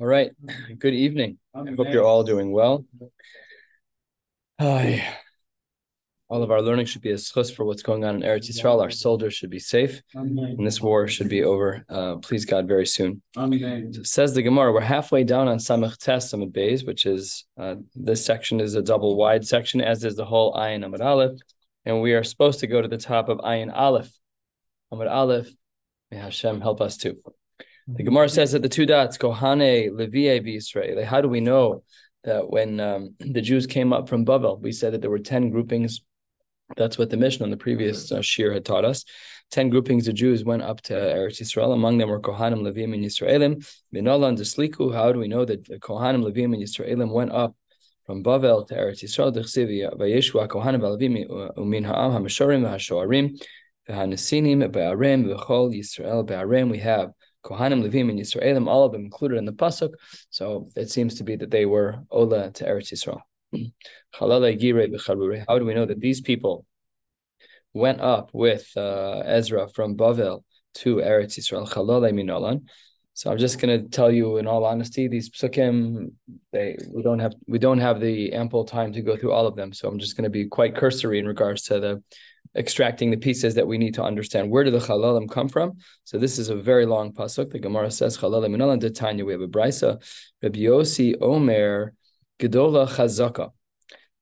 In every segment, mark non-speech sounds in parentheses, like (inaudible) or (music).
All right. Good evening. I hope you're all doing well. All of our learning should be a schus for what's going on in Eretz Yisrael. Our soldiers should be safe, and this war should be over. Uh, please God, very soon. So says the Gemara, we're halfway down on Samach Tes Samad Beis, which is uh, this section is a double wide section, as is the whole Ayin Amad Aleph, and we are supposed to go to the top of Ayin Aleph. Amad Aleph, may Hashem help us too. The Gemara says that the two dots, Kohane, Leviye, Israel. How do we know that when um, the Jews came up from Babel, we said that there were 10 groupings that's what the mission on the previous uh, shir had taught us. Ten groupings of Jews went up to Eretz Yisrael. Among them were Kohanim, Levim, and Yisraelim. Minola and Desliku. How do we know that the Kohanim, Levim, and Yisraelim went up from Bavel to Eretz Yisrael? Dechsivi vayeshua Kohanim, Levim, umin ha'am ha'mashorim v'hashoarim v'hanesinim be'arem v'chol Yisrael be'arem. We have Kohanim, Levim, and Yisraelim, all of them included in the pasuk. So it seems to be that they were Ola to Eretz Yisrael. (clears throat) How do we know that these people went up with uh, Ezra from Bavel to Eretz Yisrael? So I'm just going to tell you, in all honesty, these psukim, they we don't have we don't have the ample time to go through all of them. So I'm just going to be quite cursory in regards to the extracting the pieces that we need to understand. Where do the chalalim come from? So this is a very long pasuk. The Gemara says chalalim minolan detanya. We have a brisa. Rabbi Yossi Omer Gedola Chazaka.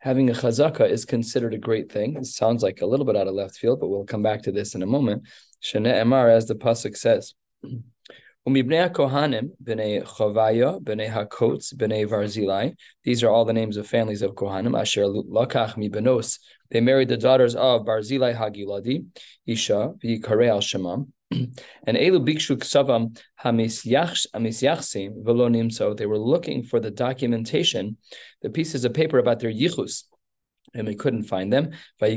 Having a chazaka is considered a great thing. It sounds like a little bit out of left field, but we'll come back to this in a moment. Shana Emar, as the pasuk says. Umibnei Kohanim, b'nei Chavaya, b'nei Hakotz, b'nei Varzilai. These are all the names of families of Kohanim. Asher lakach mi benos. They married the daughters of Barzilai Hagiladi, Isha, v'yikarei al Shemam. (clears throat) and Elu Bikshu Ksavam Hamisyachsim Velonim. So they were looking for the documentation, the pieces of paper about their yichus and they couldn't find them. And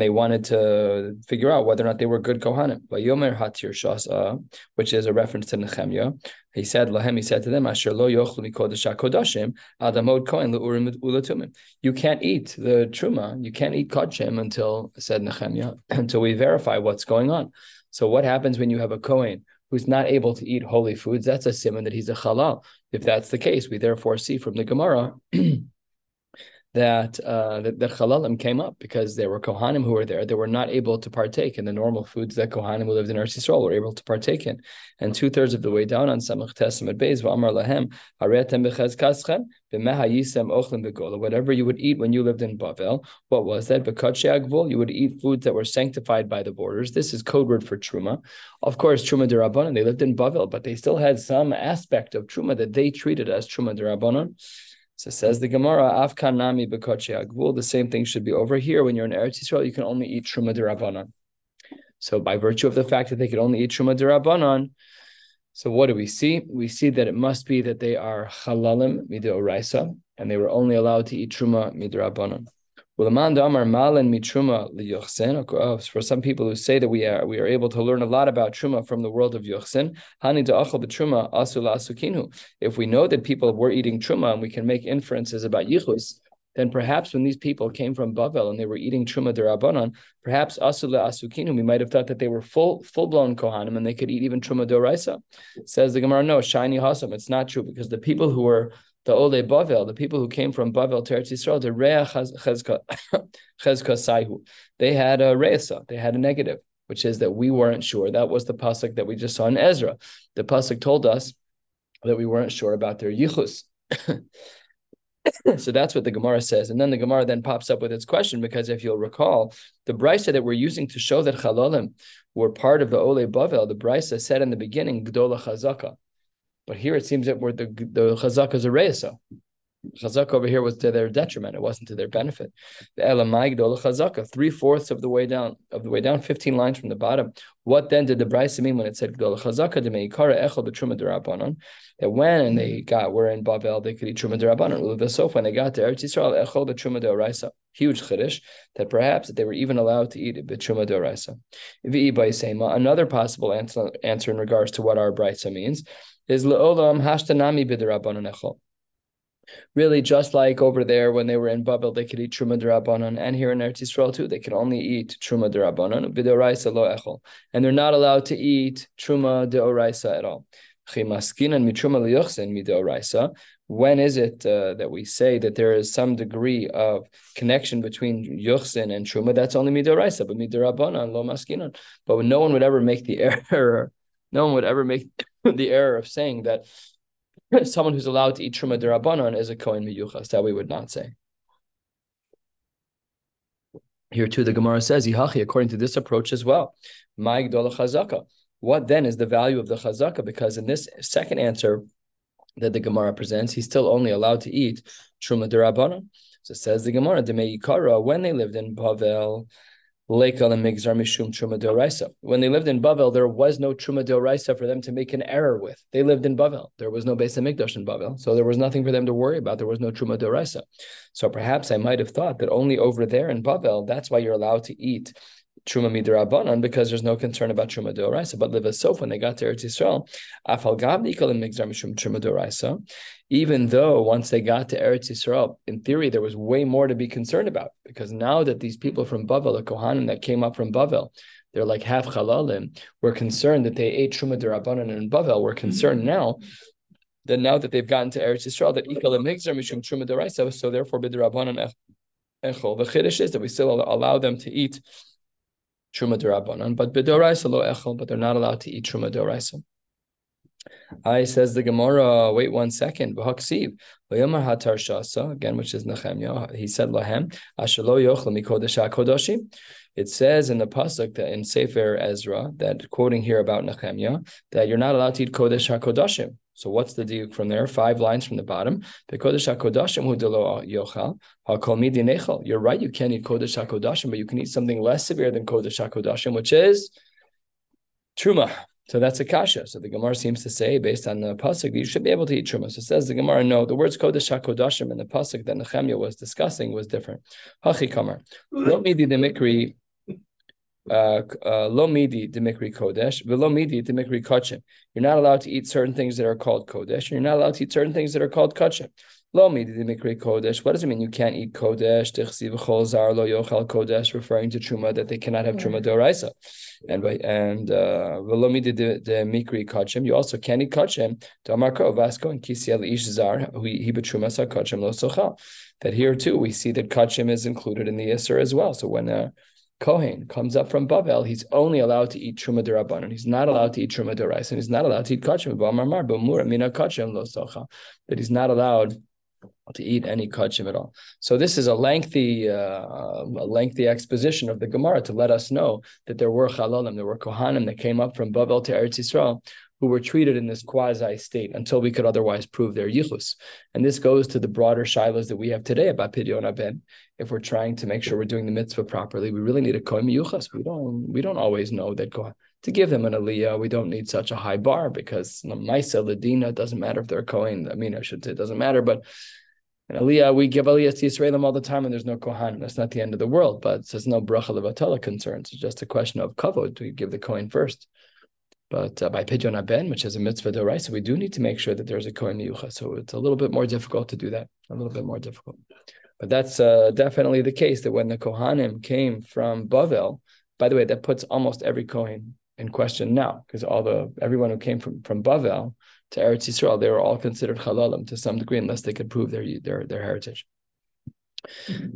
they wanted to figure out whether or not they were good kohanim. Which is a reference to Nehemiah. He said, Lahem, he said to them, Asher lo kodashim adamod kohen ulatumim. You can't eat the truma, you can't eat kodshim until, said Nehemiah, (clears throat) until we verify what's going on. So what happens when you have a kohen who's not able to eat holy foods? That's a simon that he's a halal. If that's the case, we therefore see from the Gemara (clears throat) that uh, the, the chalalim came up because there were kohanim who were there. They were not able to partake in the normal foods that kohanim who lived in Eretz Yisrael were able to partake in. And two thirds of the way down on Samach Tesamad Beis, V'amar lahem haretem b'chezkaschem b'meha yisem ochlim b'gola. Whatever you would eat when you lived in Bavel, what was that? B'kotche agvul, you would eat foods that were sanctified by the borders. This is code word for truma. Of course, truma derabanan. They lived in Bavel, but they still had some aspect of truma that they treated as truma derabanan. So says the Gemara, Afkan nami agvul. The same thing should be over here. When you're in Eretz Yisrael, you can only eat truma derabanan. So by virtue of the fact that they could only eat truma derabanan, so what do we see? We see that it must be that they are halalim midoraisa, and they were only allowed to eat truma midrabanan. For some people who say that we are we are able to learn a lot about truma from the world of yochsin, if we know that people were eating truma and we can make inferences about yichus, then perhaps when these people came from Bavel and they were eating truma derabanan, perhaps asula asukinu, we might have thought that they were full full blown kohanim and they could eat even truma doraisa. Says the Gemara, no, shiny hasam. It's not true because the people who were the Ole Bavel, the people who came from Bavel to Yisrael, the Rea Chezka (laughs) Saihu, they had a Reisa, they had a negative, which is that we weren't sure. That was the pasuk that we just saw in Ezra. The pasuk told us that we weren't sure about their yichus. (laughs) so that's what the Gemara says. And then the Gemara then pops up with its question because if you'll recall, the brisa that we're using to show that chalalim were part of the Ole Bavel, the brisa said in the beginning, Gdola Chazaka. But here it seems that where the the chazak is a reisa. Chazak over here was to their detriment; it wasn't to their benefit. The elamai chazaka, three fourths of the way down, of the way down, fifteen lines from the bottom. What then did the Brisa mean when it said gdola chazaka de meikara echel betruma derabanan? That when and they got were in Babel, they could eat truma derabanan. Ulevasof when they got to Eretz Yisrael echel betruma deraisa. Huge chiddush that perhaps that they were even allowed to eat betruma deraisa. Another possible answer, answer in regards to what our Brisa means is le'olam hashtanami echol. Really, just like over there when they were in Babel, they could eat truma derabanan, and here in Eretz Yisrael too, they can only eat truma derabanan b'deoraisa lo echol, and they're not allowed to eat truma deoraisa at all. When is it uh, that we say that there is some degree of connection between yuchsin and truma? That's only midoraisa, but midorabanan lo maskinan. But no one would ever make the (laughs) error. No one would ever make the error of saying that (laughs) someone who's allowed to eat truma derabanan is a kohen miyuchas. That we would not say. Here too, the Gemara says, "Yihachi." According to this approach as well, "Ma'ig chazaka." What then is the value of the chazaka? Because in this second answer that the Gemara presents, he's still only allowed to eat truma derabanan. So says the Gemara, when they lived in Bavel, When they lived in Bavel, there was no Truma Deoraisa for them to make an error with. They lived in Bavel. There was no Beis Hamikdash in Bavel, so there was nothing for them to worry about. There was no Truma Deoraisa. So perhaps I might have thought that only over there in Bavel, that's why you're allowed to eat truma midrabanan because there's no concern about truma deoraisa. But livasof when they got to Eretz Yisrael, afal gavni kalim migzar mishum truma deoraisa. Even though once they got to Eretz Yisrael, in theory there was way more to be concerned about because now that these people from Bavel, the Kohanim that came up from Bavel, they're like half chalalim. We're concerned that they ate truma derabanan in Bavel. We're concerned mm-hmm. now that now that they've gotten to Eretz Yisrael, that ikal migzar mishum truma deoraisa. So therefore, bidirabanan echol. The chiddush is that we still allow them to eat truma derabanan, but bedoraisa lo echel, but they're not allowed to eat truma deraisa. I says the Gemara. Wait one second. V'haksiv v'yomar hatar shasa again, which is Nehemiah. He said lahem ashalo yochel mikodesh hakodoshim. It says in the pasuk that in Sefer Ezra that quoting here about Nehemiah that you're not allowed to eat kodesh hakodoshim. So what's the deal from there? Five lines from the bottom. You're right. You can't eat kodesh hakodashim, but you can eat something less severe than kodesh hakodashim, which is truma. So that's a kasha. So the Gemara seems to say, based on the pasuk, you should be able to eat truma. So it says the Gemara, no, the words kodesh hakodashim in the pasuk that Nehemiah was discussing was different. Lo midi the mikri uh, lo midi demikri kodesh, velo midi demikri kachim. You're not allowed to eat certain things that are called kodesh, and you're not allowed to eat certain things that are called kachim. Lo midi demikri kodesh. What does it mean? You can't eat kodesh. Tichsi v'chol zar lo yochal kodesh, referring to truma that they cannot have truma doraisa. And by and uh, velo midi demikri kachim. You also can't eat kachim. Damarko vasco and kisiel ish zar he betruma sa kachim lo sochal. That here too we see that kachim is included in the yisr as well. So when uh, Kohen comes up from Babel, he's only allowed to eat Truma Derabanan. He's not allowed to eat Truma Derais, and he's not allowed to eat Kachim. But mura mina kachim losocha, that he's not allowed to eat any kachim at all. So this is a lengthy, uh, a lengthy exposition of the Gemara to let us know that there were chalalim, there were kohanim that came up from Babel to Eretz Yisrael, who were treated in this quasi state until we could otherwise prove their yichus. And this goes to the broader shilas that we have today about pidyon aben. If we're trying to make sure we're doing the mitzvah properly, we really need a kohen yuchas. We don't we don't always know that kohen to give them an aliyah. We don't need such a high bar because maisa ladina doesn't matter if they're kohen. I mean, I should say it doesn't matter, but and aliyah, we give aliyah to Yisraelim all the time, and there's no kohen. That's not the end of the world, but there's no bracha levatala concerns. It's just a question of kavod. Do we give the kohen first. But uh, by Pidyon Aben, which is a mitzvah doraisa, we do need to make sure that there's a Kohen Miyucha. So it's a little bit more difficult to do that, a little bit more difficult. But that's uh, definitely the case that when the Kohanim came from Bavel, by the way, that puts almost every Kohen in question now, because all the everyone who came from, from Bavel to Eretz Yisrael, they were all considered halalim to some degree, unless they could prove their their, their heritage.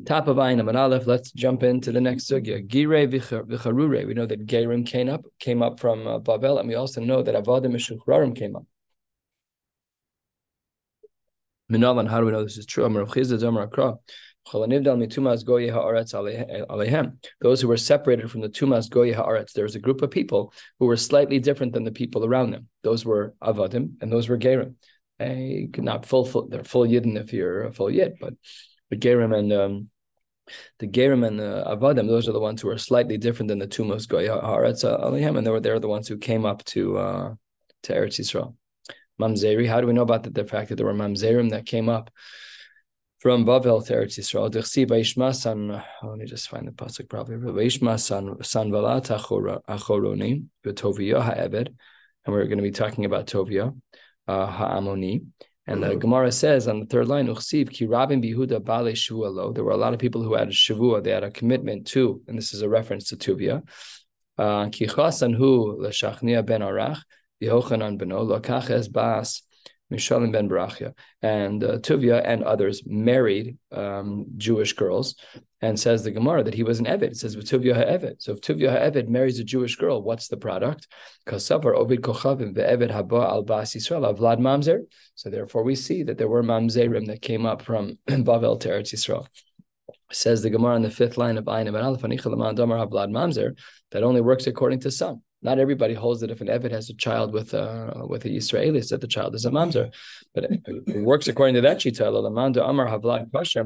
Top of Ayin and Aleph. Let's jump into the next sugya. Gire v'charure. We know that Gerim came up came up from uh, Babel, and we also know that Avodim Meshuchrarim came up. Minalan, how do we know this is true? Those who were separated from the Tumas Goyi Haaretz, there was a group of people who were slightly different than the people around them. Those were Avadim and those were Gerim. Not full, full they're full Yidden if you're a full Yid, but the Gerim and um, the Gerim and the Avadim, those are the ones who are slightly different than the two most Goya Haaretz Alihim, and they were they're the ones who came up to uh, to Eretz Yisrael. Mamzeri, how do we know about the, the fact that there were Mamzerim that came up from Bavel to Eretz Yisrael? San, let me just find the pasuk. Vaishma san san and we're going to be talking about Tovia uh, ha'amoni And the Gemara says on the third line, Uchsiv, ki rabin bihuda bale shualo. There were a lot of people who had a shavua, they had a commitment to, and this is a reference to Tuvia. Uh, ki ben arach, Yehochanan beno, lokach es bas, Mishalim ben Barachia, and uh, Tuvia and others married um, Jewish girls, and says the Gemara that he was an Eved. It says Tuvia ha'Eved. So if Tuvia ha'Eved marries a Jewish girl, what's the product? Haba al bas Vlad Mamzer. So therefore we see that there were Mamzerim that came up from (clears throat) Bavel to Eretz Yisrael. Says the Gemara in the fifth line of Ayin and Aleph Vlad Mamzer that only works according to some. Not everybody holds that if an Evid has a child with a with a Israeli, that the child is a mamzer, but it, it works according to that shita. Kasher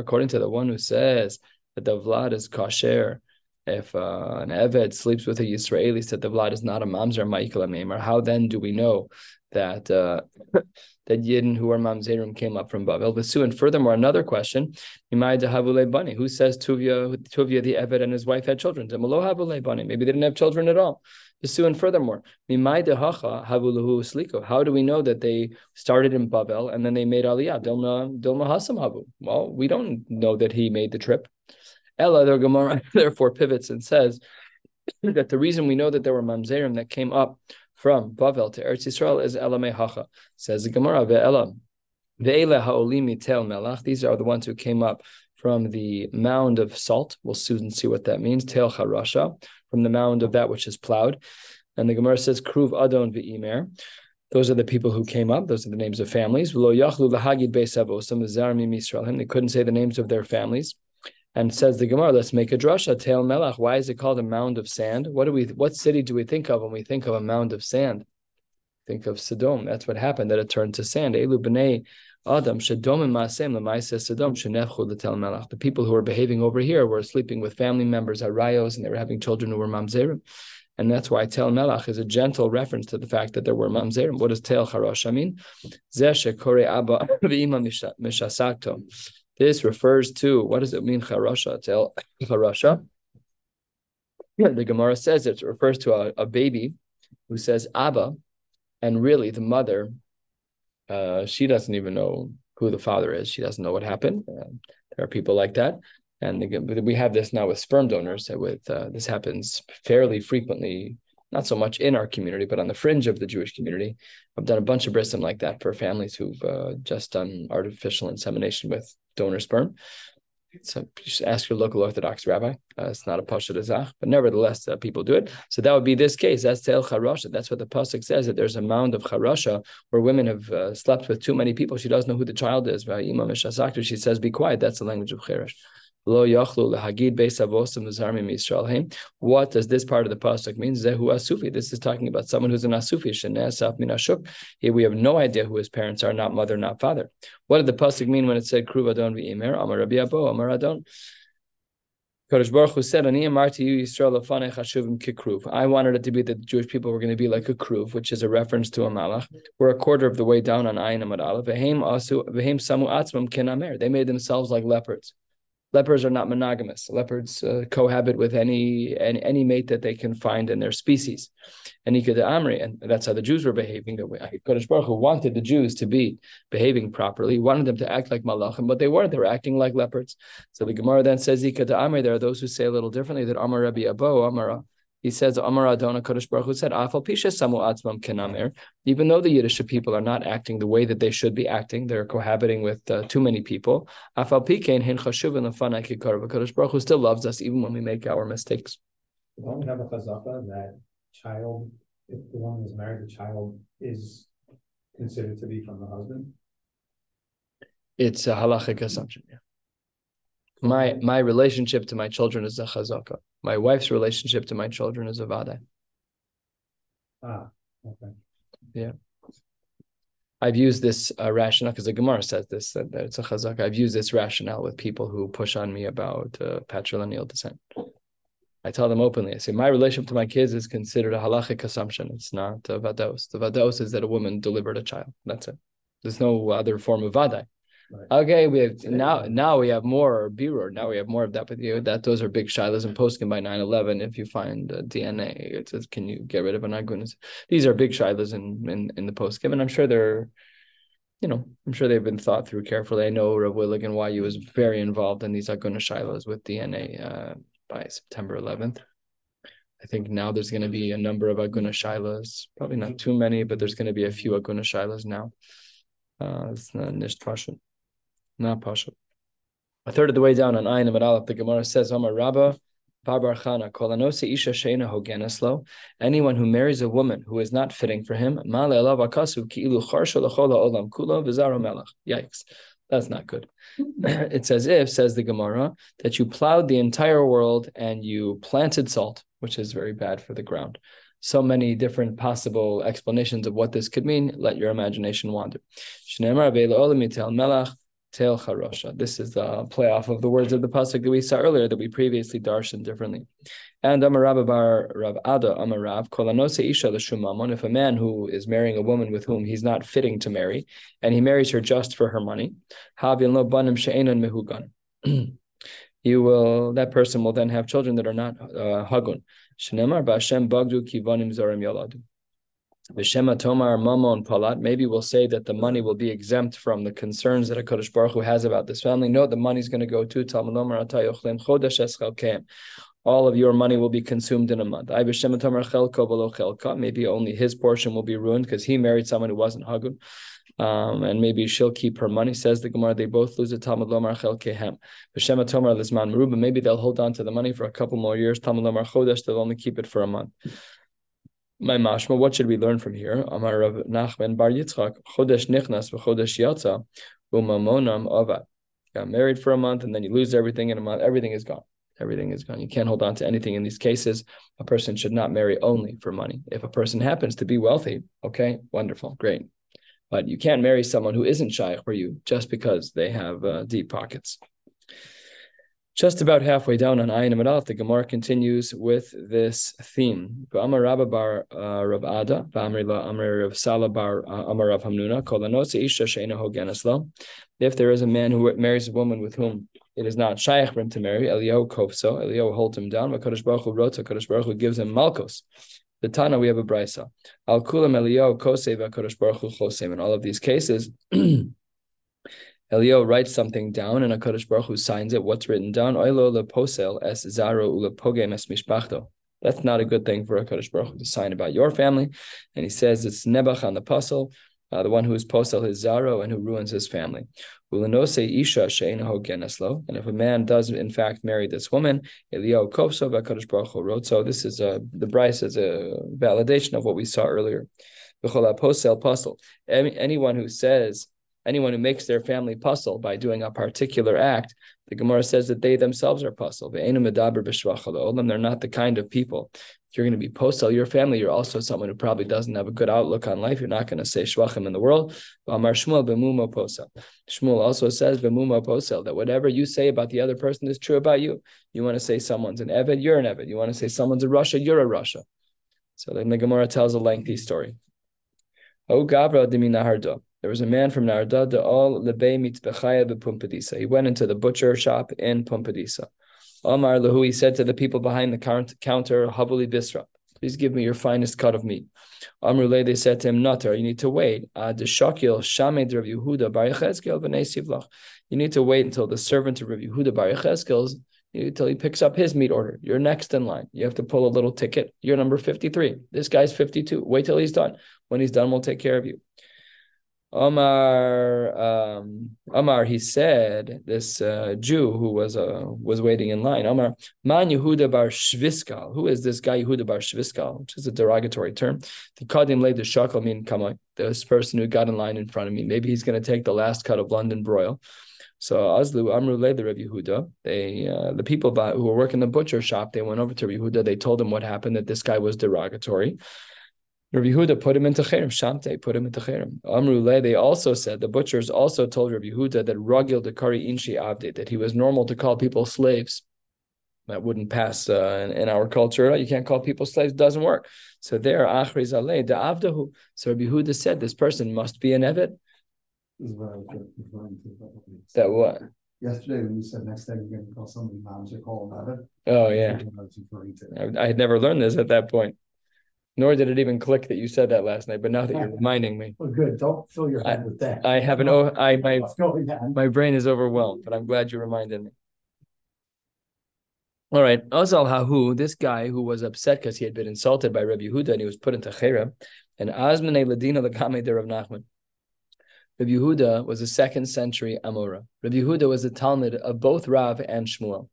according to the one who says that the Vlad is kosher. If uh, an Eved sleeps with a Israeli, said the Vlad is not a mamzer Ma'ikla Neymar. How then do we know that uh, (laughs) that Yidden who are mamzerim came up from Babel. Vasu, and furthermore, another question: Bani, who says Tuvia, Tuvia the Eved and his wife had children? Bani. Maybe they didn't have children at all. Vasu, and furthermore, How do we know that they started in Babel and then they made Aliyah? Dilma Dilma Hasam Habu. Well, we don't know that he made the trip. Ella, their Gemara (laughs) therefore pivots and says that the reason we know that there were mamzerim that came up from Bavel to Eretz Yisrael is Elamei Hacha. Says the Gemara, Ve'elam. Ve'ele ha'olim mitel melach. These are the ones who came up from the mound of salt. We'll soon see what that means. Tel charasha, from the mound of that which is plowed. And the Gemara says, Kruv adon ve'imer. Those are the people who came up. Those are the names of families. They couldn't say the names of their families. And says the Gemara, let's make a drasha. Tel Melach. Why is it called a mound of sand? What do we? What city do we think of when we think of a mound of sand? Think of Sodom. That's what happened. That it turned to sand. Elu b'nei Adam shadom masem lemaisa Sodom shenefchu l'tel Melach. The people who were behaving over here were sleeping with family members at Rayos, and they were having children who were mamzerim. And that's why Tel Melach is a gentle reference to the fact that there were mamzerim. What does Tel Charosh mean? Zeh shekore abba (laughs) v'ima mishasakto. This refers to what does it mean charasha? Tell (coughs) charasha. The Gemara says it refers to a, a baby who says Abba, and really the mother, uh, she doesn't even know who the father is. She doesn't know what happened. Uh, there are people like that, and the, we have this now with sperm donors. With uh, this happens fairly frequently not so much in our community, but on the fringe of the Jewish community. I've done a bunch of brisim like that for families who've uh, just done artificial insemination with donor sperm. So should ask your local Orthodox rabbi. Uh, it's not a pasha azach, but nevertheless, uh, people do it. So that would be this case. That's tel charasha. That's what the pasuk says that there's a mound of charasha where women have uh, slept with too many people. She doesn't know who the child is. She says, "Be quiet." That's the language of cheresh. Lo yachlu lehagid What does this part of the pasuk mean? Zehu asufi. This is talking about someone who's an asufi. Shenesaf min. Here we have no idea who his parents are, not mother, not father. What did the pasuk mean when it said kruv adon v'imer? Amar Rabbi Abo, Amar Adon. Kodesh Baruch Hu said, "Ani you Yisrael kikruv." I wanted it to be that the Jewish people were going to be like a kruv, which is a reference to a malach. We're a quarter of the way down on ayin amad aleph. V'heim asu v'heim samu atzmam kenamer. They made themselves like leopards leopards are not monogamous. Leopards uh, cohabit with any, any, any mate that they can find in their species. And Amri, and that's how the Jews were behaving. Kodesh Baruch Hu wanted the Jews to be behaving properly, wanted them to act like malachim, but they weren't. They were acting like leopards. So the Gemara then says Amri. There are those who say a little differently that Amar Rabbi Abo Amara he says, Amar Adonai Kodesh Baruch Hu said, Afal Pisha Samu Atzmam Kenamer. Even though the Yiddish people are not acting the way that they should be acting, they're cohabiting with uh, too many people. Afal Pikein Hin Chashuvin Lefanai Kikar. Kodesh Baruch Hu still loves us even when we make our mistakes. Don't we have a chazaka that child, if the woman is married, the child is considered to be from the husband? It's a halachic assumption, yeah. My my relationship to my children is a chazaka. My wife's relationship to my children is a vade. Ah, okay. Yeah. I've used this uh, rationale because the Gemara says this that, that, it's a chazaka. I've used this rationale with people who push on me about uh, patrilineal descent. I tell them openly. I say my relationship to my kids is considered a halachic assumption. It's not a vados. The vados is that a woman delivered a child. That's it. There's no other form of vadai. Right. Okay, we have now now we have more birur. Now we have more of that with you. That those are big shilas and posting by 9-11. If you find uh, DNA, it says, can you get rid of an agunas? These are big shilas in, in in the post and I'm sure they're you know, I'm sure they've been thought through carefully. I know Rav Willigan why he was very involved in these Aguna Shilas with DNA uh, by September 11th. I think now there's going to be a number of Aguna Shilas, probably not too many, but there's going to be a few Aguna Shilas now. Uh, it's not Nisht Pasha, not Pasha. A third of the way down on Ayin Amar Aleph, the Gemara says, Amar Rabbah, Anyone who marries a woman who is not fitting for him, yikes. That's not good. (clears throat) it's as if, says the Gemara, that you plowed the entire world and you planted salt, which is very bad for the ground. So many different possible explanations of what this could mean. Let your imagination wander. Tel Charosha. This is the playoff of the words of the pasuk that we saw earlier that we previously darshan differently. And Amarab bar Rav Ada Amarav Kolanose Isha L'Shumamon. If a man who is marrying a woman with whom he's not fitting to marry, and he marries her just for her money, Banim Mehugan. (clears throat) You will that person will then have children that are not uh, hagun. Shnemar Bashem Bagdu Kivanim Zarim Yaladu. Vishema Tomar Mamon Palat. Maybe we'll say that the money will be exempt from the concerns that a Kodesh Baruch Hu has about this family. No, the money is going to go to Talmud Omer All of your money will be consumed in a month. Maybe only his portion will be ruined because he married someone who wasn't Hagun. Um, and maybe she'll keep her money. Says the Gemara, they both lose it. Talmud Lomar Chel Kehem. Meruba. Maybe they'll hold on to the money for a couple more years. Talmud Lomar Chodesh. They'll only keep it for a month. My mashma, what should we learn from here? Amar Rav Nachman Bar Yitzchak, Chodesh Nichnas v'Chodesh Yatza, u'mamonam avad. Got married for a month and then you lose everything in a month. Everything is gone. Everything is gone. You can't hold on to anything in these cases. A person should not marry only for money. If a person happens to be wealthy, okay, wonderful, great. But you can't marry someone who isn't shy for you just because they have uh, deep pockets. Just about halfway down on Ayin Amalaf, the Gemara continues with this theme. Amar Rabba bar uh, Rav Ada, Amri la Amri Rav Sala bar uh, Amar Rav Hamnuna, Kolanosi Isha Sheina Hoganislo. If there is a man who marries a woman with whom it is not shaykh for him to marry, Eliyahu Kovso, Eliyahu holds him down, but Kadosh Baruch Hu Rota, Kadosh Baruch Hu gives him Malkos. The Tana, we have a brisa. Al Kulam Eliyahu Kosei Kadosh Baruch Hu Chosem. In all of these cases, (clears throat) Eliyahu writes something down and a Kadosh Baruch Hu signs it. What's written down? That's not a good thing for a Kadosh Baruch Hu to sign about your family. And he says it's Nebuch on the puzzle, uh, the one who is posel his zaro and who ruins his family. And if a man does in fact marry this woman, Eliyahu kopso this is a the Bryce is a validation of what we saw earlier. Anyone who says anyone who makes their family puzzle by doing a particular act, the Gemara says that they themselves are puzzle. They're not the kind of people. If you're going to be posel your family, you're also someone who probably doesn't have a good outlook on life. You're not going to say shvachim in the world. Shmuel also says that whatever you say about the other person is true about you. You want to say someone's an Eved, you're an Eved. You want to say someone's a Russia, you're a Russia. So then the Gemara tells a lengthy story. Oh Gavra. There was a man from Narda de all lebe mitzbechaya bepumpadisa. He went into the butcher shop in Pumpadisa. Omar lahu, he said to the people behind the counter, Havuli bisra, please give me your finest cut of meat. Amrule, they said to him, Natar, you need to wait. Ah, Ad shakil shamed Rav Yehuda bar You need to wait until the servant of Rav Yehuda bar Yechezkel until he picks up his meat order. You're next in line. You have to pull a little ticket. You're number 53. This guy's 52. Wait till he's done. When he's done, we'll take care of you. Omar, um, Omar, he said, this uh, Jew who was uh, was waiting in line, Omar, Man Yehuda bar Shviskal. Who is this guy Yehuda bar Shviskal? Which is a derogatory term. The Kadim laid the shakal mean come on. this person who got in line in front of me. Maybe he's going to take the last cut of London broil. So Azlu Amru the Rabbi Yehuda. They uh, the people who were working the butcher shop, they went over to Yehuda. They told him what happened that this guy was derogatory. Rabbi Yehuda put him into cherem. Shamte put him into cherem. Amrule, they also said, the butchers also told Rabbi Yehuda that Ragil Dekari Inshi Avde, that he was normal to call people slaves. That wouldn't pass uh, in, in, our culture. You can't call people slaves, doesn't work. So there, Achri Zaleh, the Avdahu. So Rabbi Yehuda said, this person must be an Evet. That what? Yesterday, when you said next time you're going to call somebody moms, you call them. Oh, yeah. I, I had never learned this at that point. Nor did it even click that you said that last night. But now that you're (laughs) reminding me, Well, good, don't fill your head with that. I have an oh, I my What's going on? my brain is overwhelmed. But I'm glad you reminded me. All right, Azal Hahu, this guy who was upset because he had been insulted by Rabbi Yehuda and he was put into Cherem, and Azmane Ladina Lakame de Rav Nachman. Rabbi Yehuda was a second century Amora. Rabbi Yehuda was a Talmud of both Rav and Shmuel.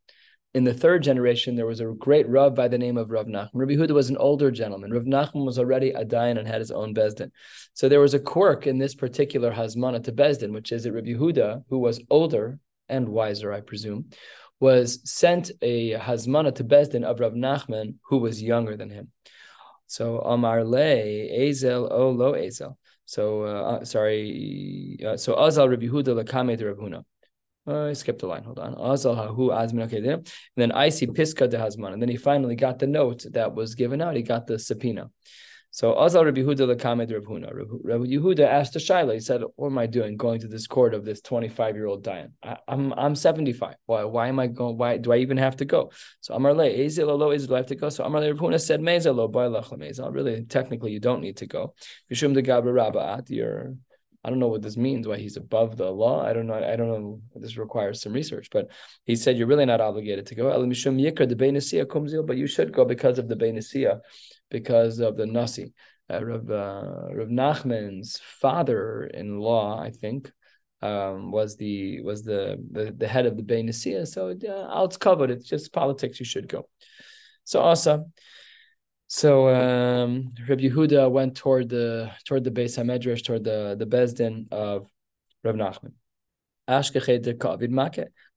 In the third generation, there was a great Rav by the name of Rav Nachman. Rabbi Yehuda was an older gentleman. Rav Nachman was already a Dayan and had his own Bezdin. So there was a quirk in this particular Hazmana to Bezdin, which is that Rabbi Yehuda, who was older and wiser, I presume, was sent a Hazmana to Bezdin of Rav Nachman, who was younger than him. So Amar Le, Ezel, O Lo Ezel. So uh, sorry, uh, so Azal Rabbi Yehuda Lakame de Huna. Uh, I skipped a line. Hold on. Okay, there. And then I see Piska de Hazman. And then he finally got the note that was given out. He got the subpoena. So Azal Rabbi Yehuda Lakamed Rav Huna. Rabbi Yehuda asked the Shaila, he said, What am I doing going to this court of this 25 year old Dayan? I, am I'm 75. Why why am I going? Why do I even have to go? So Amar Le, Ezil Alo, Ezil, I have to go. So Amar Le Rav Huna said, Mezalo, Mezal. Really, technically, you don't need to go. Yishum de Gabra Rabbaat, you're I don't know what this means, why he's above the law. I don't know. I don't know. This requires some research, but he said you're really not obligated to go. But you should go because of the Beinisia, because of the Nasi. Uh, Rav, uh, Rav Nachman's father-in-law, I think, um, was the was the, the, the head of the Beinisia. So uh, it's covered. It's just politics. You should go. So awesome. So um, Rabbi Yehuda went toward the toward the Beis Hamedrash, toward the the Bezdin of Rav Nachman.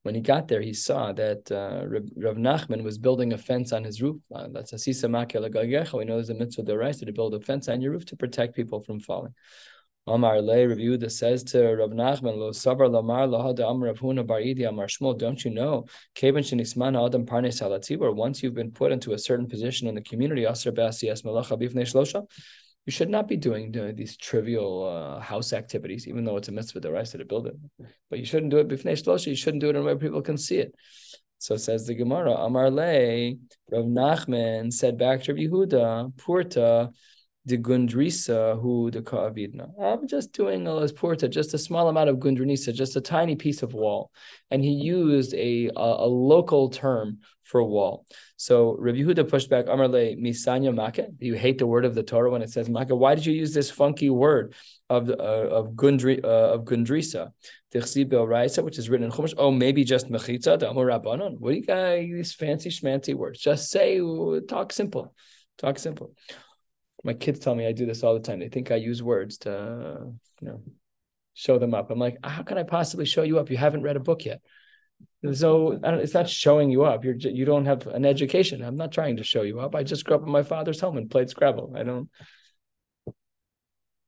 When he got there, he saw that uh, Rav Nachman was building a fence on his roof. Uh, that's a sisa We know there's a mitzvah deraisa to build a fence on your roof to protect people from falling. Amar Le review that says to Rav Nachman Lo Sabar Lamar Lahada Amar Rav Huna Bar Idi Amar Shmuel. Don't you know? Kevin Shenisman Adam Parnes Halati. Where once you've been put into a certain position in the community, Asar Basias Malacha Bifnei Shlosha. You should not be doing, doing these trivial uh, house activities, even though it's a mitzvah the rest to the building. But you shouldn't do it bifnei shlosha. You shouldn't do it in a way people can see it. So says the Gemara, Amar Le, Rav Nachman said back to Yehuda, Purta, the gundrisa who the ka'avidna. I'm just doing a porta, just a small amount of gundrisa, just a tiny piece of wall. And he used a, a, a local term for wall. So Rabbi Yehuda pushed back, Amarle misanya make. You hate the word of the Torah when it says make. Why did you use this funky word of uh, of gundri uh, of gundrisa? which is written in Chumash. Oh, maybe just mechitza, the Rabbanon. What do you got these fancy schmancy words? Just say, talk simple. Talk simple my kids tell me I do this all the time. They think I use words to, you know, show them up. I'm like, how can I possibly show you up? You haven't read a book yet. So it's not showing you up. You're you don't have an education. I'm not trying to show you up. I just grew up in my father's home and played Scrabble. I don't.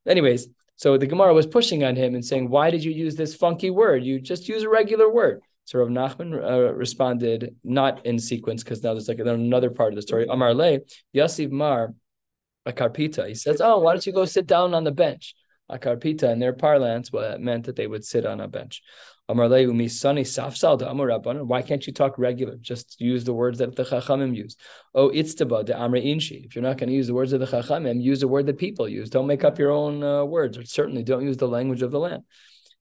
Anyways, so the Gemara was pushing on him and saying, "Why did you use this funky word? You just use a regular word." So Rav Nachman uh, responded, not in sequence, because now there's like another part of the story. Amar le Yasiv Mar a carpita. He says, "Oh, why don't you go sit down on the bench?" A carpita in their parlance well, that meant that they would sit on a bench. Why can't you talk regular? Just use the words that the Chachamim use. Oh, itztaba the Amre Inshi. If you're not going to use the words of the Chachamim, use the word that people use. Don't make up your own uh, words, or certainly don't use the language of the land.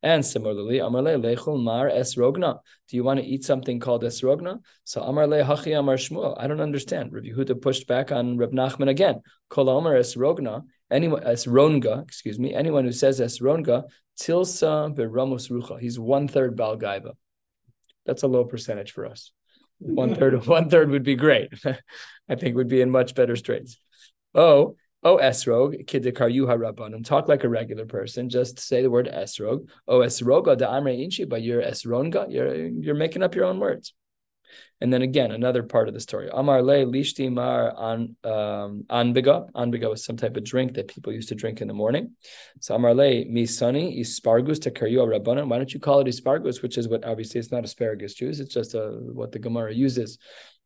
And similarly, Amarle mar. Do you want to eat something called esrogna? So Amarle hachi amar shmuel. I don't understand. Rabbi Yehuda pushed back on Reb Nachman again. Kol Omer esrogna. Anyone excuse me. Anyone who says esronga tilsa beramus rucha. He's one third balgaiva. That's a low percentage for us. One third, (laughs) one third would be great. (laughs) I think would be in much better straits. Oh, Oh, esrog, kidikaryuha rabbanim. Talk like a regular person. Just say the word esrog. Oh, esroga da amre inchi, but you're esronga. You're you're making up your own words. And then again, another part of the story. Amar le lishti mar an um, anbiga. Anbiga was some type of drink that people used to drink in the morning. So amar le misani ispargus to karyua rabbanim. Why don't you call it ispargus, which is what obviously it's not asparagus juice. It's just a, what the Gemara uses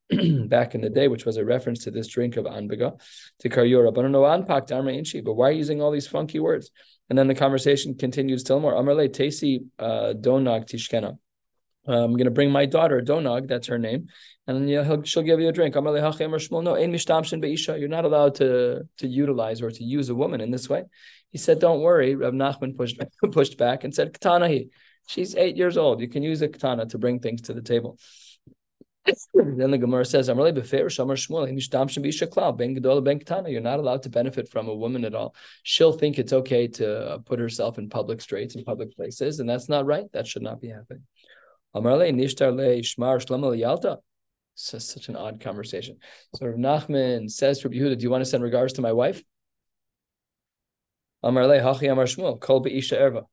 (clears throat) back in the day, which was a reference to this drink of anbiga, to karyora. But no anpak dharma inchi. But why are you using all these funky words? And then the conversation continues still more. Amarle tesi uh, donag tishkena. I'm going to bring my daughter, Donag, that's her name, and she'll give you a drink. No, you're not allowed to, to utilize or to use a woman in this way. He said, Don't worry. Rav Nachman pushed, (laughs) pushed back and said, Katana, she's eight years old. You can use a katana to bring things to the table. Then the Gemara says, I'm really befair, Shamar Shmuel, Ben Gedola Ben Katana. You're not allowed to benefit from a woman at all. She'll think it's okay to put herself in public straits, and public places, and that's not right. That should not be happening. Amarle Nishtar Le Shmar Shlomo Yalta. Such an odd conversation. So Rav Nachman says to Yehuda, Do you want to send regards to my wife? Amarle Hachi Amar Shmuel, Kol Be'isha Erva.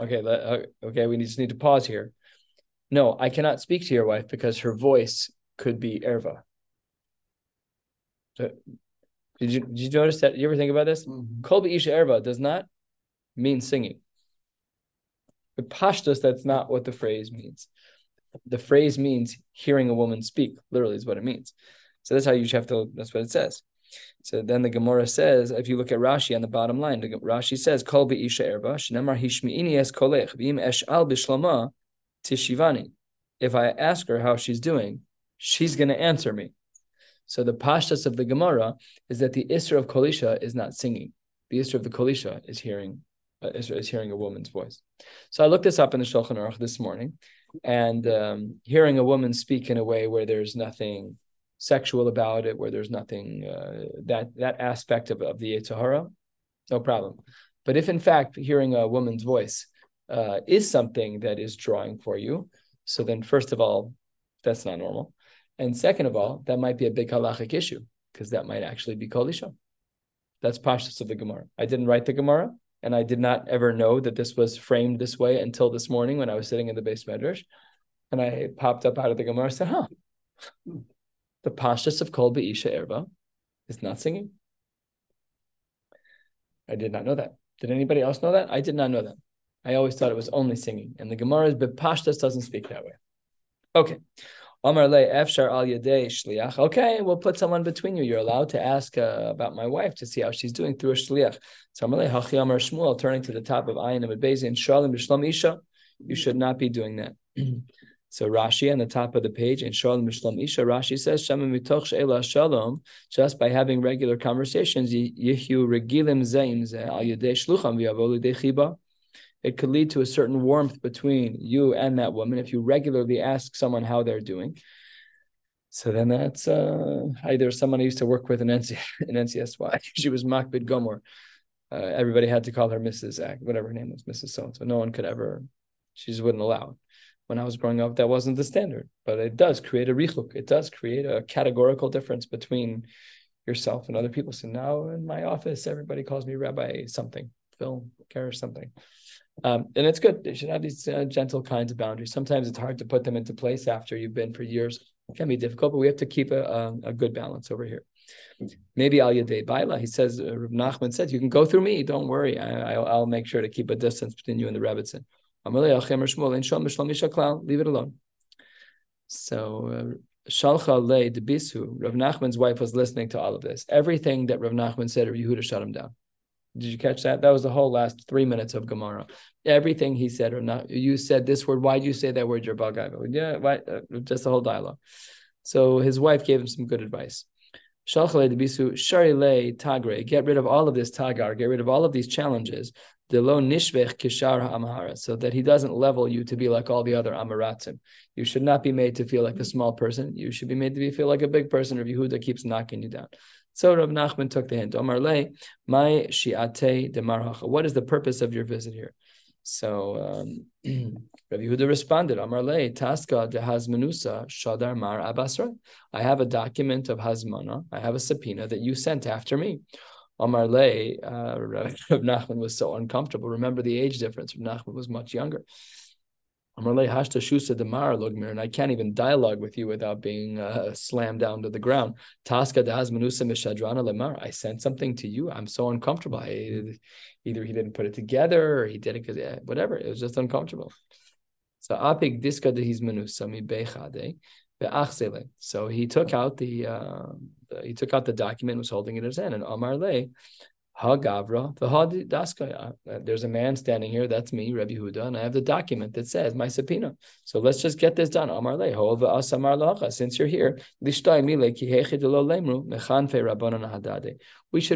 Okay, uh, okay, we just need to pause here. No, I cannot speak to your wife because her voice could be erva. So, did you did you notice that? You ever think about this? Mm-hmm. Kol isha erva does not mean singing. The pashtus, that's not what the phrase means. The phrase means hearing a woman speak. Literally, is what it means. So that's how you have to. That's what it says. So then the Gemara says, if you look at Rashi on the bottom line, the Rashi says, "Kol isha erva shnemar hishmiini es kolech v'im esh al bishlama tishivani. If I ask her how she's doing, she's going to answer me. So the pashtas of the Gemara is that the Isra of Kolisha is not singing. The Isra of the Kolisha is hearing uh, is, is hearing a woman's voice. So I looked this up in the Shulchan Aruch this morning, and um, hearing a woman speak in a way where there's nothing sexual about it, where there's nothing uh, that that aspect of, of the Yitzhahara, no problem. But if in fact hearing a woman's voice uh, is something that is drawing for you, so then first of all, that's not normal. And second of all, that might be a big halachic issue because that might actually be kol isha. That's pashtus of the Gemara. I didn't write the Gemara, and I did not ever know that this was framed this way until this morning when I was sitting in the base medrash, and I popped up out of the Gemara and said, "Huh, the pashtus of kol be'isha erba is not singing." I did not know that. Did anybody else know that? I did not know that. I always thought it was only singing, and the Gemara is Bepashtas doesn't speak that way. Okay. Okay, we'll put someone between you. You're allowed to ask uh, about my wife to see how she's doing through a shliach. So Hachi Amar Shmuel, turning to the top of Ayin and Bezi and Shalim Bishlam Isha, you should not be doing that. (clears throat) so Rashi on the top of the page in Shalom Bishlam Isha, Rashi says Shama mitoch she'ela shalom. Just by having regular conversations, yihyu regilim zeim ze al yedei shlucham dechiba it could lead to a certain warmth between you and that woman if you regularly ask someone how they're doing. So then that's uh, either someone I used to work with in, NC, (laughs) in NCSY. (laughs) she was Makbid Gomor. Uh, everybody had to call her Mrs. Whatever her name was, Mrs. So and so. No one could ever, she just wouldn't allow it. When I was growing up, that wasn't the standard, but it does create a richuk. It does create a categorical difference between yourself and other people. So now in my office, everybody calls me Rabbi something, Phil, Care something. Um, and it's good. They should have these uh, gentle kinds of boundaries. Sometimes it's hard to put them into place after you've been for years. It can be difficult, but we have to keep a, a, a good balance over here. Maybe Al Yadei Baila, he says, uh, Rav Nachman said, you can go through me. Don't worry. I, will make sure to keep a distance between you and the Rebbitzin. Leave it alone. So, uh, Shalcha Le Debisu, Rav Nachman's wife was listening to all of this. Everything that Rav Nachman said, Rav Yehuda shut him down. Did you catch that? That was the whole last three minutes of Gemara. Everything he said or not, you said this word. Why do you say that word? Bagaiva. Yeah, why? Uh, just the whole dialogue. So his wife gave him some good advice. Shalchale debisu sharile tagre. Get rid of all of this tagar. Get rid of all of these challenges. Delo nishvech kishar amahara, so that he doesn't level you to be like all the other amaratzim. You should not be made to feel like a small person. You should be made to be, feel like a big person. Or Yehuda keeps knocking you down. So Rav Nachman took the hint. Omar le, my shiate de marhacha. What is the purpose of your visit here? So um, (clears throat) Rav Yehuda responded, Amar le, taska de hazmanusa shadar mar abasra. I have a document of hazmana. I have a subpoena that you sent after me. Amar le, uh, (laughs) Rav Nachman was so uncomfortable. Remember the age difference. Rav Nachman was much younger and I can't even dialogue with you without being uh, slammed down to the ground. I sent something to you. I'm so uncomfortable. I, either he didn't put it together or he did it because whatever. It was just uncomfortable. So So he took out the, uh, he took out the document, was holding it in his hand, and Amar le Hagavra, Daskaya. Uh, there's a man standing here, that's me, Rabbi Huda, and I have the document that says my subpoena. So let's just get this done. Amar le, since you're here, we should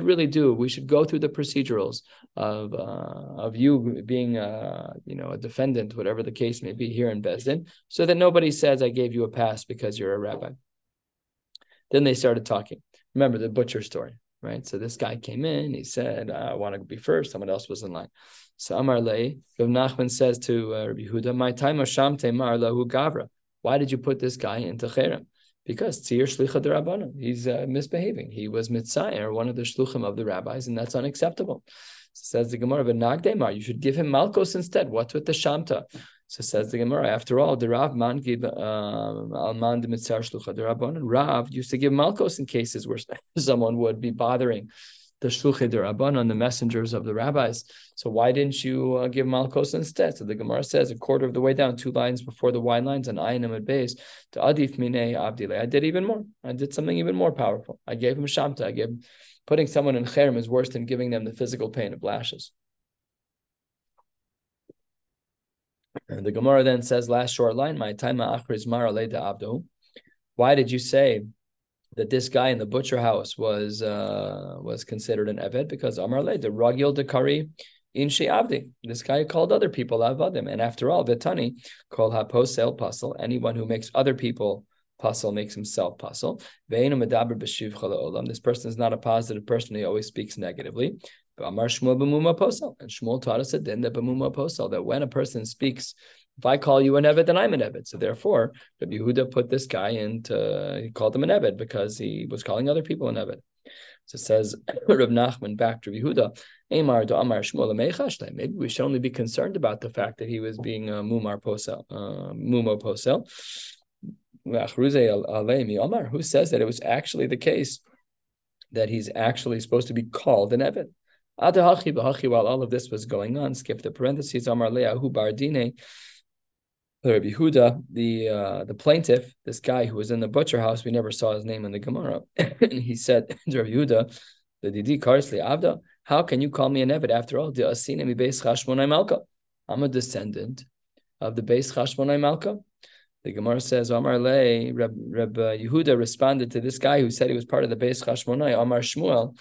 really do, we should go through the procedurals of uh, of you being uh, you know, a defendant, whatever the case may be here in Besdin, so that nobody says I gave you a pass because you're a rabbi. Then they started talking. Remember the butcher story right? So this guy came in, he said, I want to be first. Someone else was in line. So Amar Lei, Rav Nachman says to uh, Rabbi Huda, My time Hasham Temar Lahu Gavra. Why did you put this guy into Cherem? Because Tzir Shlicha Rabbanon, he's uh, misbehaving. He was Mitzayir, one of the Shluchim of the rabbis, and that's unacceptable. Says the Gemara, but Nagdemar, you should give him Malkos instead. What's with the Shamta? So says the Gemara. After all, the Rav man give um, alman de mitzar shlucha. Rabban Rav used to give malkos in cases where (laughs) someone would be bothering the shluchei the Rabbanon, the messengers of the rabbis. So why didn't you uh, give malkos instead? So the Gemara says a quarter of the way down, two lines before the wide lines, and ayinim at base to adif minei abdile. I did even more. I did something even more powerful. I gave him shamta. I gave putting someone in cherem is worse than giving them the physical pain of lashes. And the Gemara then says, last short line, my time is abdo. Why did you say that this guy in the butcher house was uh, was considered an eved? Because Amar the Ragil Dekari in Abdi. This guy called other people avadim. And after all, Vitani called haposel pasel. Anyone who makes other people pasel makes himself pasel. This person is not a positive person. He always speaks negatively. Amar Shmuel b'muma posel, and Shmuel taught us a din that b'muma posel that when a person speaks, if I call you an evet, then I'm an evet. So therefore, Rabbi Yehuda put this guy into he called him an evet because he was calling other people an evet. So it says (coughs) Rab Nachman back to Rabbi Yehuda, Amar Amar Shmuel Maybe we should only be concerned about the fact that he was being a mumar posel, uh, mumo posel. Who says that it was actually the case that he's actually supposed to be called an While all of this was going on, skip the parentheses. Amar Leahu Bardine. Rabbi Yehuda, the uh, the plaintiff, this guy who was in the butcher house, we never saw his name in the Gemara, (clears throat) and he said to (laughs) Rabbi Yehuda, the Didi Karsli Avda, how can you call me an Eved after all? I'm a descendant of the base Chashmonai Malka. The Gemara says, Amar Le, Reb Yehuda responded to this guy who said he was part of the base Chashmonai, Amar Shmuel.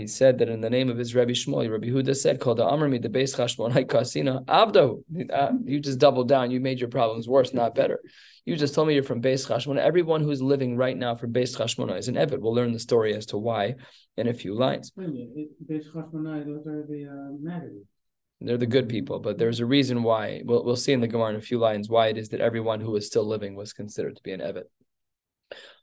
He said that in the name of his Rabbi Shmuel, Rabbi Huda said, called the Amrmi, the base Chashmonai Kasina, Avdo. Uh, you just doubled down. You made your problems worse, not better. You just told me you're from base Chashmonai. Everyone who's living right now from base Chashmonai is an Evid. We'll learn the story as to why in a few lines. Base Chashmonai, those are the uh, They're the good people, but there's a reason why. We'll, we'll see in the Gemara in a few lines why it is that everyone who is still living was considered to be an Evid.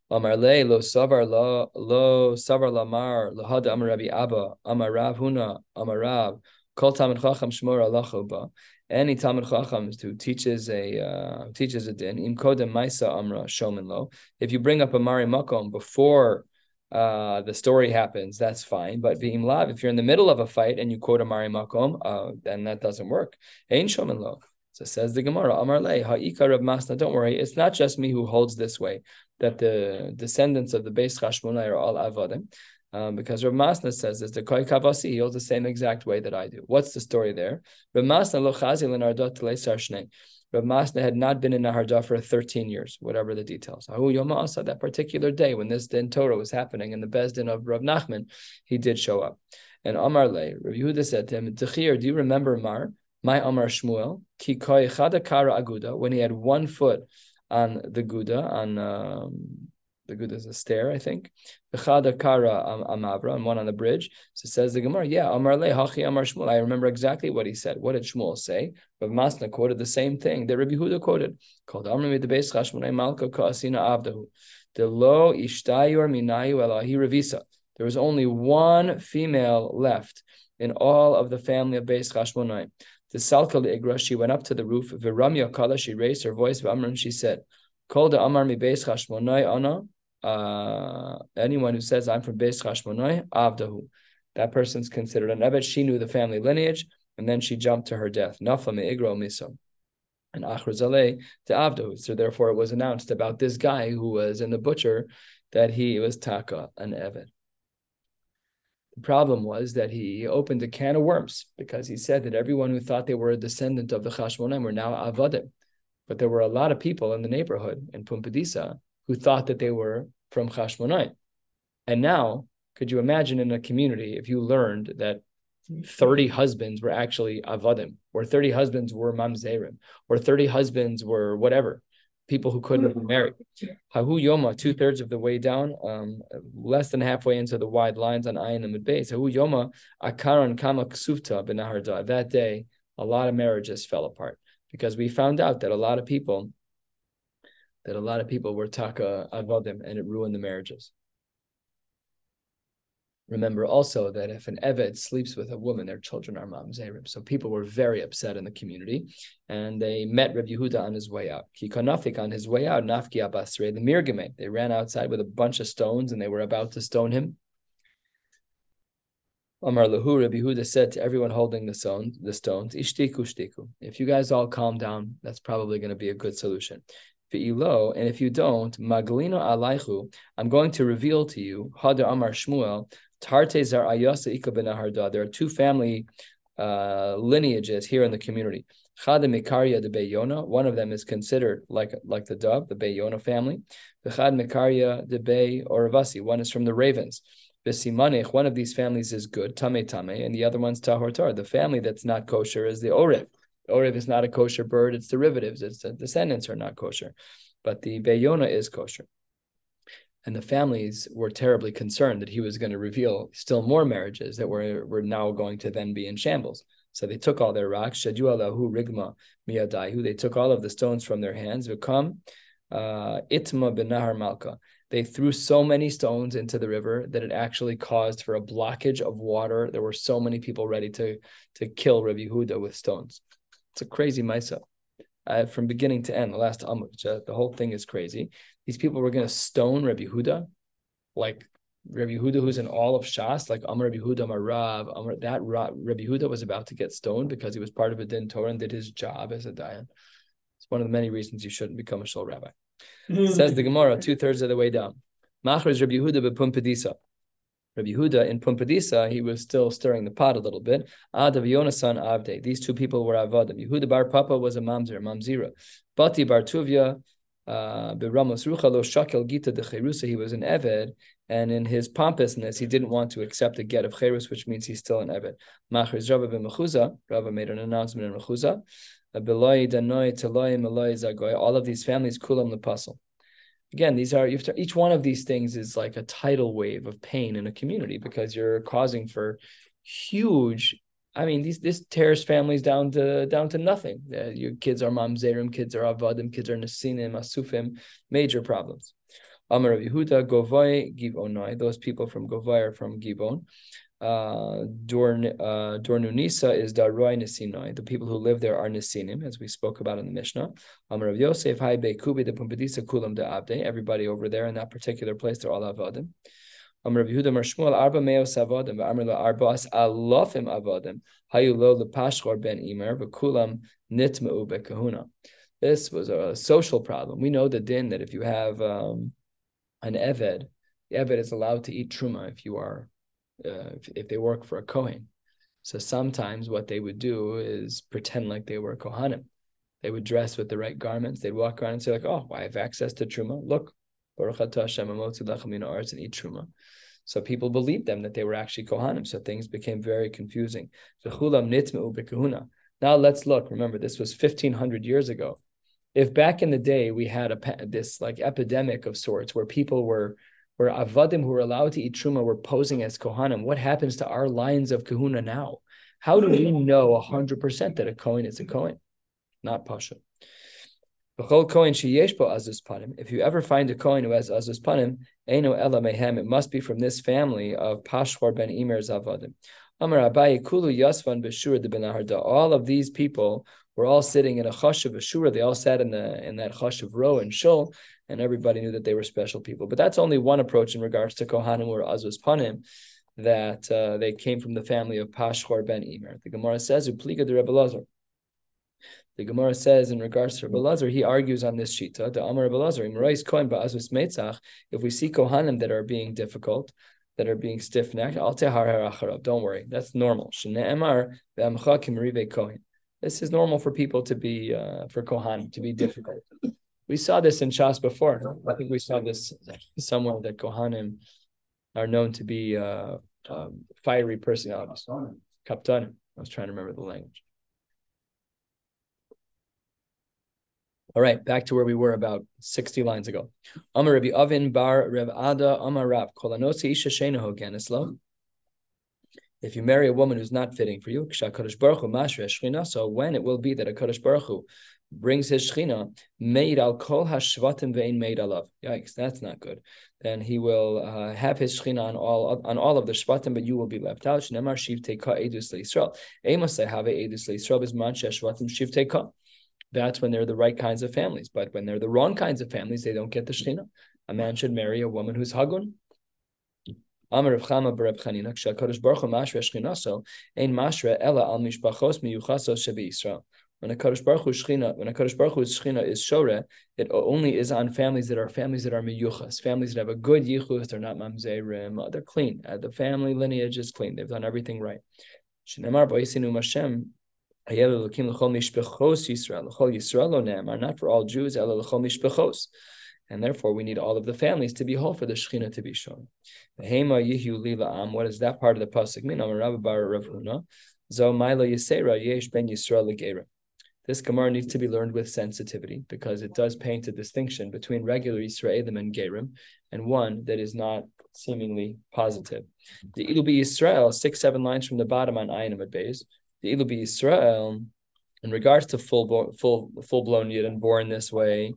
Amar le lo savar lo lo savar lamar lahada amar Rabbi Abba amar Rav Huna amar Rav kol talmid chacham shmor alacha Any talmid chacham who teaches a uh, teaches a din im kodem maisa amra shomen lo. If you bring up a mari makom before uh, the story happens, that's fine. But v'im lav, if you're in the middle of a fight and you quote a mari makom, uh, then that doesn't work. Ein shomen lo. So says the Gemara, Amar Le, Ha'ika Rab Masna, don't worry, it's not just me who holds this way, that the descendants of the Beis Chashmonai are all Avadim. Um, because Rav Masna says this, the Koi Kavasi, he holds the same exact way that I do. What's the story there? Rav Masna lo in Ardot Sharshne. Rav Masna had not been in Nahardah for 13 years, whatever the details. Ahu Yom that particular day when this din Torah was happening in the Bezdin of Rav Nachman, he did show up. And Amar Le, Rav Yehuda said to him, do you remember Mar? My Amar Shmuel, ki kara aguda, when he had one foot on the Guda, on um, the Guda is a stair, I think. Chada kara amavra, and one on the bridge. So says the Gemara, yeah, Amar le hachi Amar Shmuel. I remember exactly what he said. What did Shmuel say? But Masna quoted the same thing that Rabbi Huda quoted. Called Amar the base chashmonai malka kaasina avdahu. The lo ishtayor minayu elahi revisa. There was only one female left in all of the family of Beis Chashmonai. The Salka Igra, she went up to the roof. Viramya Kala, she raised her voice. V'amran, she said, Call the Amar mi Beis Chashmonai Ana. Uh, anyone who says I'm from Beis Chashmonai, Avdahu. That person's considered an Evet. She knew the family lineage, and then she jumped to her death. Nafa me Igro miso. And Achrazale to Avdahu. So therefore, it was announced about this guy who was in the butcher that he was Taka, an Evet. The problem was that he opened a can of worms because he said that everyone who thought they were a descendant of the Chashmonaim were now Avadim. But there were a lot of people in the neighborhood in Pumbedisa who thought that they were from Chashmonaim. And now, could you imagine in a community if you learned that 30 husbands were actually Avadim, or 30 husbands were Mamzerim, or 30 husbands were whatever, people who couldn't have married. Hahu Yoma, two thirds of the way down, um, less than halfway into the wide lines on Ayin and Base. Hahu Yoma, Akaran Kama Ksufta Benaharda. That day, a lot of marriages fell apart because we found out that a lot of people, that a lot of people were taka avodim, and it ruined the marriages. Remember also that if an Eved sleeps with a woman, their children are mamzerim. So people were very upset in the community, and they met Rabbi Yehuda on his way out. Kikanafik on his way out, Nafki Abasre, the Mirgame. They ran outside with a bunch of stones, and they were about to stone him. Amar Lahu, Rabbi Yehuda said to everyone holding the stones, the stones, Ishtiku shtiku. If you guys all calm down, that's probably going to be a good solution. Ve'ilo, and if you don't, Maglino alaichu, I'm going to reveal to you, Hada Amar Shmuel, Tarte Ayasa Ika Benaharda. There are two family uh, lineages here in the community. Chada de Beyona. One of them is considered like like the dove, the Beyona family. Chad Mikaria de Bey Oravasi. One is from the ravens. Besimanich, one of these families is good, Tame Tame, and the other one's Tahor Tar. The family that's not kosher is the Orev. The Orev is not a kosher bird, it's derivatives, it's the descendants are not kosher. But the Beyona is kosher. And the families were terribly concerned that he was going to reveal still more marriages that were, were now going to then be in shambles. So they took all their rocks, Shadu Allahu Rigma Miyadaihu. They took all of the stones from their hands, Vikam uh, Itma Benahar Malka. They threw so many stones into the river that it actually caused for a blockage of water. There were so many people ready to, to kill Rabbi Huda with stones. It's a crazy Misa. Uh, from beginning to end, the last Amud, the whole thing is crazy these people were going to stone Rabbi Huda, like Rabbi Huda, who's in all of Shas, like Amr Rabbi Huda Marav, Amr, that Rabbi Huda was about to get stoned because he was part of a din Torah and did his job as a dayan. It's one of the many reasons you shouldn't become a shul rabbi. (laughs) Says the Gemara, two thirds of the way down. Machar is Rabbi Huda bepumpedisa. Rabbi Huda in Pumbedisa, he was still stirring the pot a little bit. Adav Yonasan Avde. These two people were Avadim. Yehuda bar Papa was a mamzer, mamzira. Bati bar Tuvia uh, Ramos Rucha lo shakel gita de. He was an eved, and in his pompousness, he didn't want to accept a get of cherus, which means he's still an eved. Machriz Rabba b'mechuza. Rabba made an announcement in mechuza. All of these families kulam lepasel. Again, these are each one of these things is like a tidal wave of pain in a community because you're causing for huge I mean, these this tears families down to down to nothing. Uh, your kids are mamzerim, kids are avadim, kids are nasinim, asufim, major problems. Amar Yehuda, Govai, Givonai, those people from Govai are from Givon. Uh, Dorn, uh, Dornunisa is Daroi Nisinoi. The people who live there are Nisinim, as we spoke about in the Mishnah. Amar Rav Yosef, Hai Kubi, the Pumbedisa Kulam de Abde. Everybody over there in that particular place, they're all Avadim. Amr Yehuda Mar Shmuel Arba Meos Avodim Amr La Arbas Alofim Avodim Hayu Lo Lepashchor Ben Imer V'Kulam Nitmeu Bekahuna. This was a social problem. We know the din that if you have um, an eved, the eved is allowed to eat truma if you are uh, if, if, they work for a kohen. So sometimes what they would do is pretend like they were kohanim. They would dress with the right garments. They'd walk around and say like, "Oh, I have access to truma. Look, Baruch Hashem, and eat truma." So people believed them that they were actually Kohanim. So things became very confusing. Now let's look. Remember, this was 1500 years ago. If back in the day we had a this like epidemic of sorts where people were where avadim who were allowed to eat truma were posing as kohanim, what happens to our lines of kahuna now? How do we hmm. know hundred percent that a kohen is a kohen? Not pasha. If you ever find a kohen who has azus panim, ela mehem. It must be from this family of Pashchor ben Imer Zavadim. Amar Abaye Kulu Yasvan Beshur de Benaharda. All of these people were all sitting in a chash of Ashura. They all sat in the in that chash of Ro and Shul, and everybody knew that they were special people. But that's only one approach in regards to Kohanim or Azus Panim, that uh, they came from the family of Pashchor ben Imer. The Gemara says, Upliga de Rebbe Lazar. The Gemara says in regards to Rabbi he argues on this shita. The Amar Rabbi Lazar, if we see kohanim that are being difficult, that are being stiff necked. Don't worry, that's normal. This is normal for people to be uh, for Kohanim to be difficult. We saw this in Shas before. I think we saw this somewhere that Kohanim are known to be uh, um, fiery personalities. Kaptanim. I was trying to remember the language. All right, back to where we were about 60 lines ago. Amar Rabbi Avin bar Rev Ada Amar Rab Kolanosi Isha Shenaho Genislo. If you marry a woman who's not fitting for you, so when it will be that a Kadosh Baruch Hu brings his Shechina, made al kol hashvatim vein made alav. Yikes, that's not good. Then he will uh, have his Shechina on all on all of the Shvatim, but you will be left out. Shnemar shiv teka edus leIsrael. Amos have edus leIsrael is man shvatim shiv teka that's when they're the right kinds of families. But when they're the wrong kinds of families, they don't get the Shechina. A man should marry a woman who's Hagun. Hu. When a Kadosh Baruch Hu Shechina, when a Kadosh Baruch Hu's Shechina is Shore, it only is on families that are families that are miyuchas, families that have a good yichus. They're not mamzerim. They're clean. Uh, the family lineage is clean. They've done everything right. Not for all Jews, and therefore we need all of the families to be whole for the Shekhinah to be shown. What does that part of the pasuk mean? This Gemara needs to be learned with sensitivity because it does paint a distinction between regular Yisraelim and Gerim and one that is not seemingly positive. The Ilubi Yisrael, six, seven lines from the bottom on Ayin Beis, the Ilu Israel, in regards to full full full blown Yidden born this way,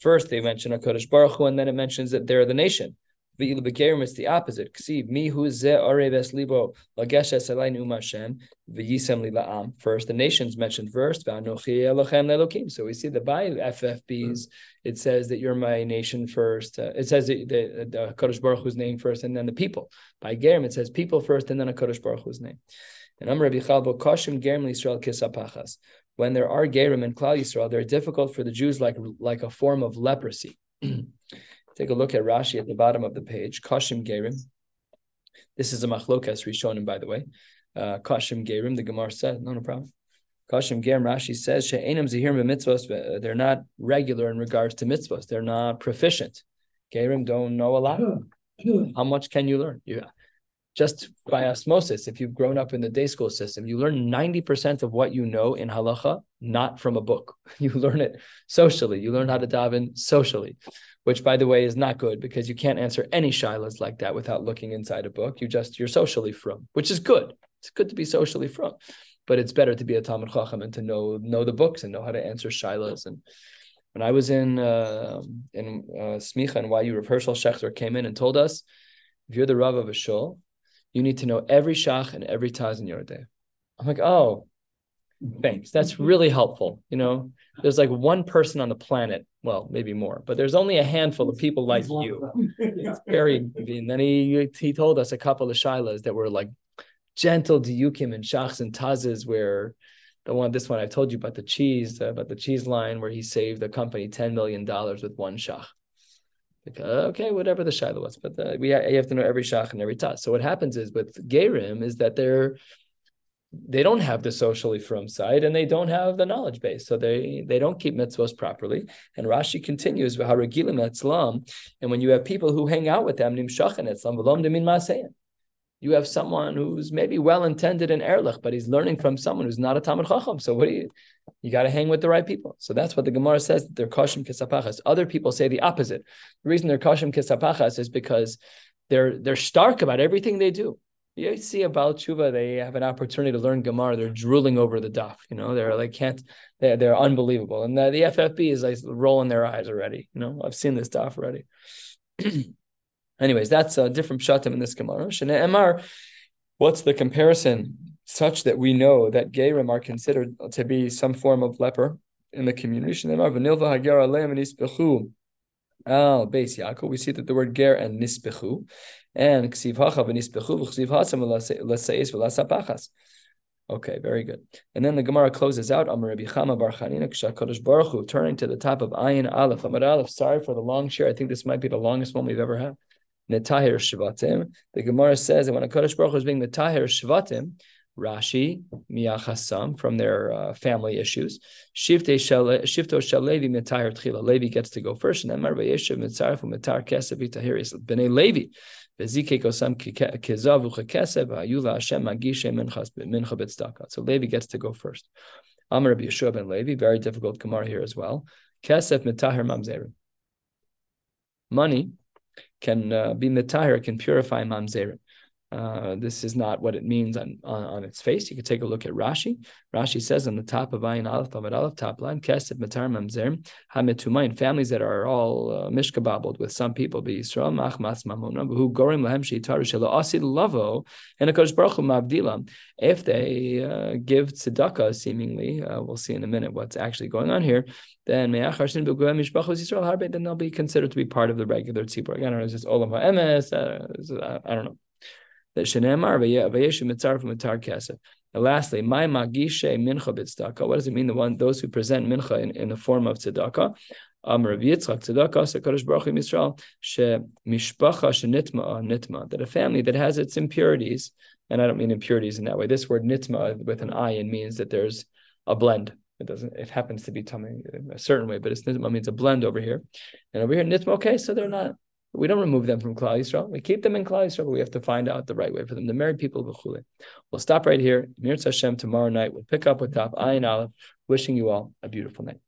first they mention a Kodesh Baruch Hu, and then it mentions that they're the nation. Ve'ilu begerim is the opposite. Ksiv mi hu ze areves libo lageshes elayin umashem v'yisem li la'am. First, the nations mentioned first. V'anochi elochem lelokim. So we see the by FFBs. It says that you're my nation first. Uh, it says the, the, the Kodesh Baruch Hu's name first, and then the people. By gerim, it says people first, and then a Kodesh Baruch Hu's name. And Amr Rabbi Chalbo Kashim Gerim Yisrael Kisapachas. When there are gerim in Klal Yisrael, they're difficult for the Jews like like a form of leprosy. (clears throat) Take a look at Rashi at the bottom of the page. Kashim Gerim. This is a machlokas Rishonim, by the way. Uh, Kashim Gerim, the Gemara said, no, no problem. Kashim Gerim, Rashi says, She'enam Zahir mitzvos, they're not regular in regards to mitzvos. They're not proficient. Gerim don't know a lot. How much can you learn? Yeah. Just by osmosis, if you've grown up in the day school system, you learn 90% of what you know in halacha, not from a book. (laughs) You learn it socially. You learn how to daven socially which by the way is not good because you can't answer any shilas like that without looking inside a book. You just you're socially from, which is good. It's good to be socially from, but it's better to be a talmid chacham and to know know the books and know how to answer shilas. And when I was in uh, in uh, Smicha and YU, Rav Hershel Schachter came in and told us, if you're the rav of a shul, you need to know every shach and every taz in your day. I'm like, oh, thanks. That's really helpful. You know, there's like one person on the planet, well, maybe more, but there's only a handful of people like you. (laughs) It's very, and then he he told us a couple of shilas that were like gentle diukim and shachs and tazes where the one this one I told you about the cheese, uh, about the cheese line where he saved the company $10 million with one shach. Like, okay, whatever the shiloh was, but uh, we you have to know every shach and every taz. So what happens is with gerim is that they're they don't have the socially from side and they don't have the knowledge base. So they, they don't keep mitzvahs properly. And Rashi continues, and when you have people who hang out with them, you have someone who's maybe well intended in Erlich, but he's learning from someone who's not a Talmid Chacham. So what do you you got to hang with the right people. So that's what the Gemara says. They're kashim kisapachas. Other people say the opposite. The reason they're kashim kisapachas is because they're they're stark about everything they do you see about tshuva, they have an opportunity to learn Gemara. They're drooling over the daf. You know, they're like can't. They're they're unbelievable, and the, the FFB is like rolling their eyes already. You know, I've seen this daf already. (clears throat) Anyways, that's a different pshatim in this Gemara. Emar, what's the comparison such that we know that Gerim are considered to be some form of leper in the community? Al Beis Yaakov, we see that the word ger and nispechu, and ksiv hacha v'nispechu v'ksiv hasam l'seis v'lasapachas. Okay, very good. And then the Gemara closes out. Amar Rabbi Chama Bar Baruch Hu, turning to the top of Ayin Aleph. Amar Aleph. Sorry for the long share. I think this might be the longest one we've ever had. Netahir Shvatim. The Gemara says that when a Kodesh Baruch Hu is being the Tahir Shvatim, Rashi, Miyachasam, from their uh, family issues. Shifto Shalevi Mitahir Tchila. Levi gets to go first, and then Marva Yeshiv Mitzaref Mitar Kesef Itahiris. B'nei Levi. So Levi gets to go first. Amar Rabbi Yehoshua ben Levi, very difficult Gemara here as well. Kesef mitahir mamzerim. Money can uh, be mitahir, can purify mamzerim. Uh, this is not what it means on, on, on, its face. You can take a look at Rashi. Rashi says on the top of Ayin Aleph Amud Aleph top line, Kesef Matar Mamzer Hametumayin, families that are all uh, mishkababbled with some people, be Yisrael Machmas Mamona, who Gorim Lahem Sheitar Shelo Asid Lavo, and Akadosh Baruch Mavdila. If they uh, give tzedakah, seemingly, uh, we'll see in a minute what's actually going on here, then then they'll be considered to be part of the regular tzibur. Again, it's just Olam HaEmes, uh, I don't know that Shenemar from. And lastly, my magishe mincha b'tzedakah. What does it mean? The one those who present mincha in, in the form of tzedakah. Amar Rav Yitzchak tzedakah Sekadosh Baruch Hu Yisrael she mishpacha shenitma uh, nitma that a family that has its impurities, and I don't mean impurities in that way. This word nitma with an ayin means that there's a blend. It doesn't. It happens to be tummy a certain way, but it's nitma means a blend over here, and over here nitma. Okay, so they're not we don't remove them from Klal Yisrael. We keep them in Klal Yisrael, but we have to find out the right way for them. The married people, of v'chule. We'll stop right here. Mir Hashem tomorrow night. We'll pick up with top Ayin Aleph. Wishing you all a beautiful night.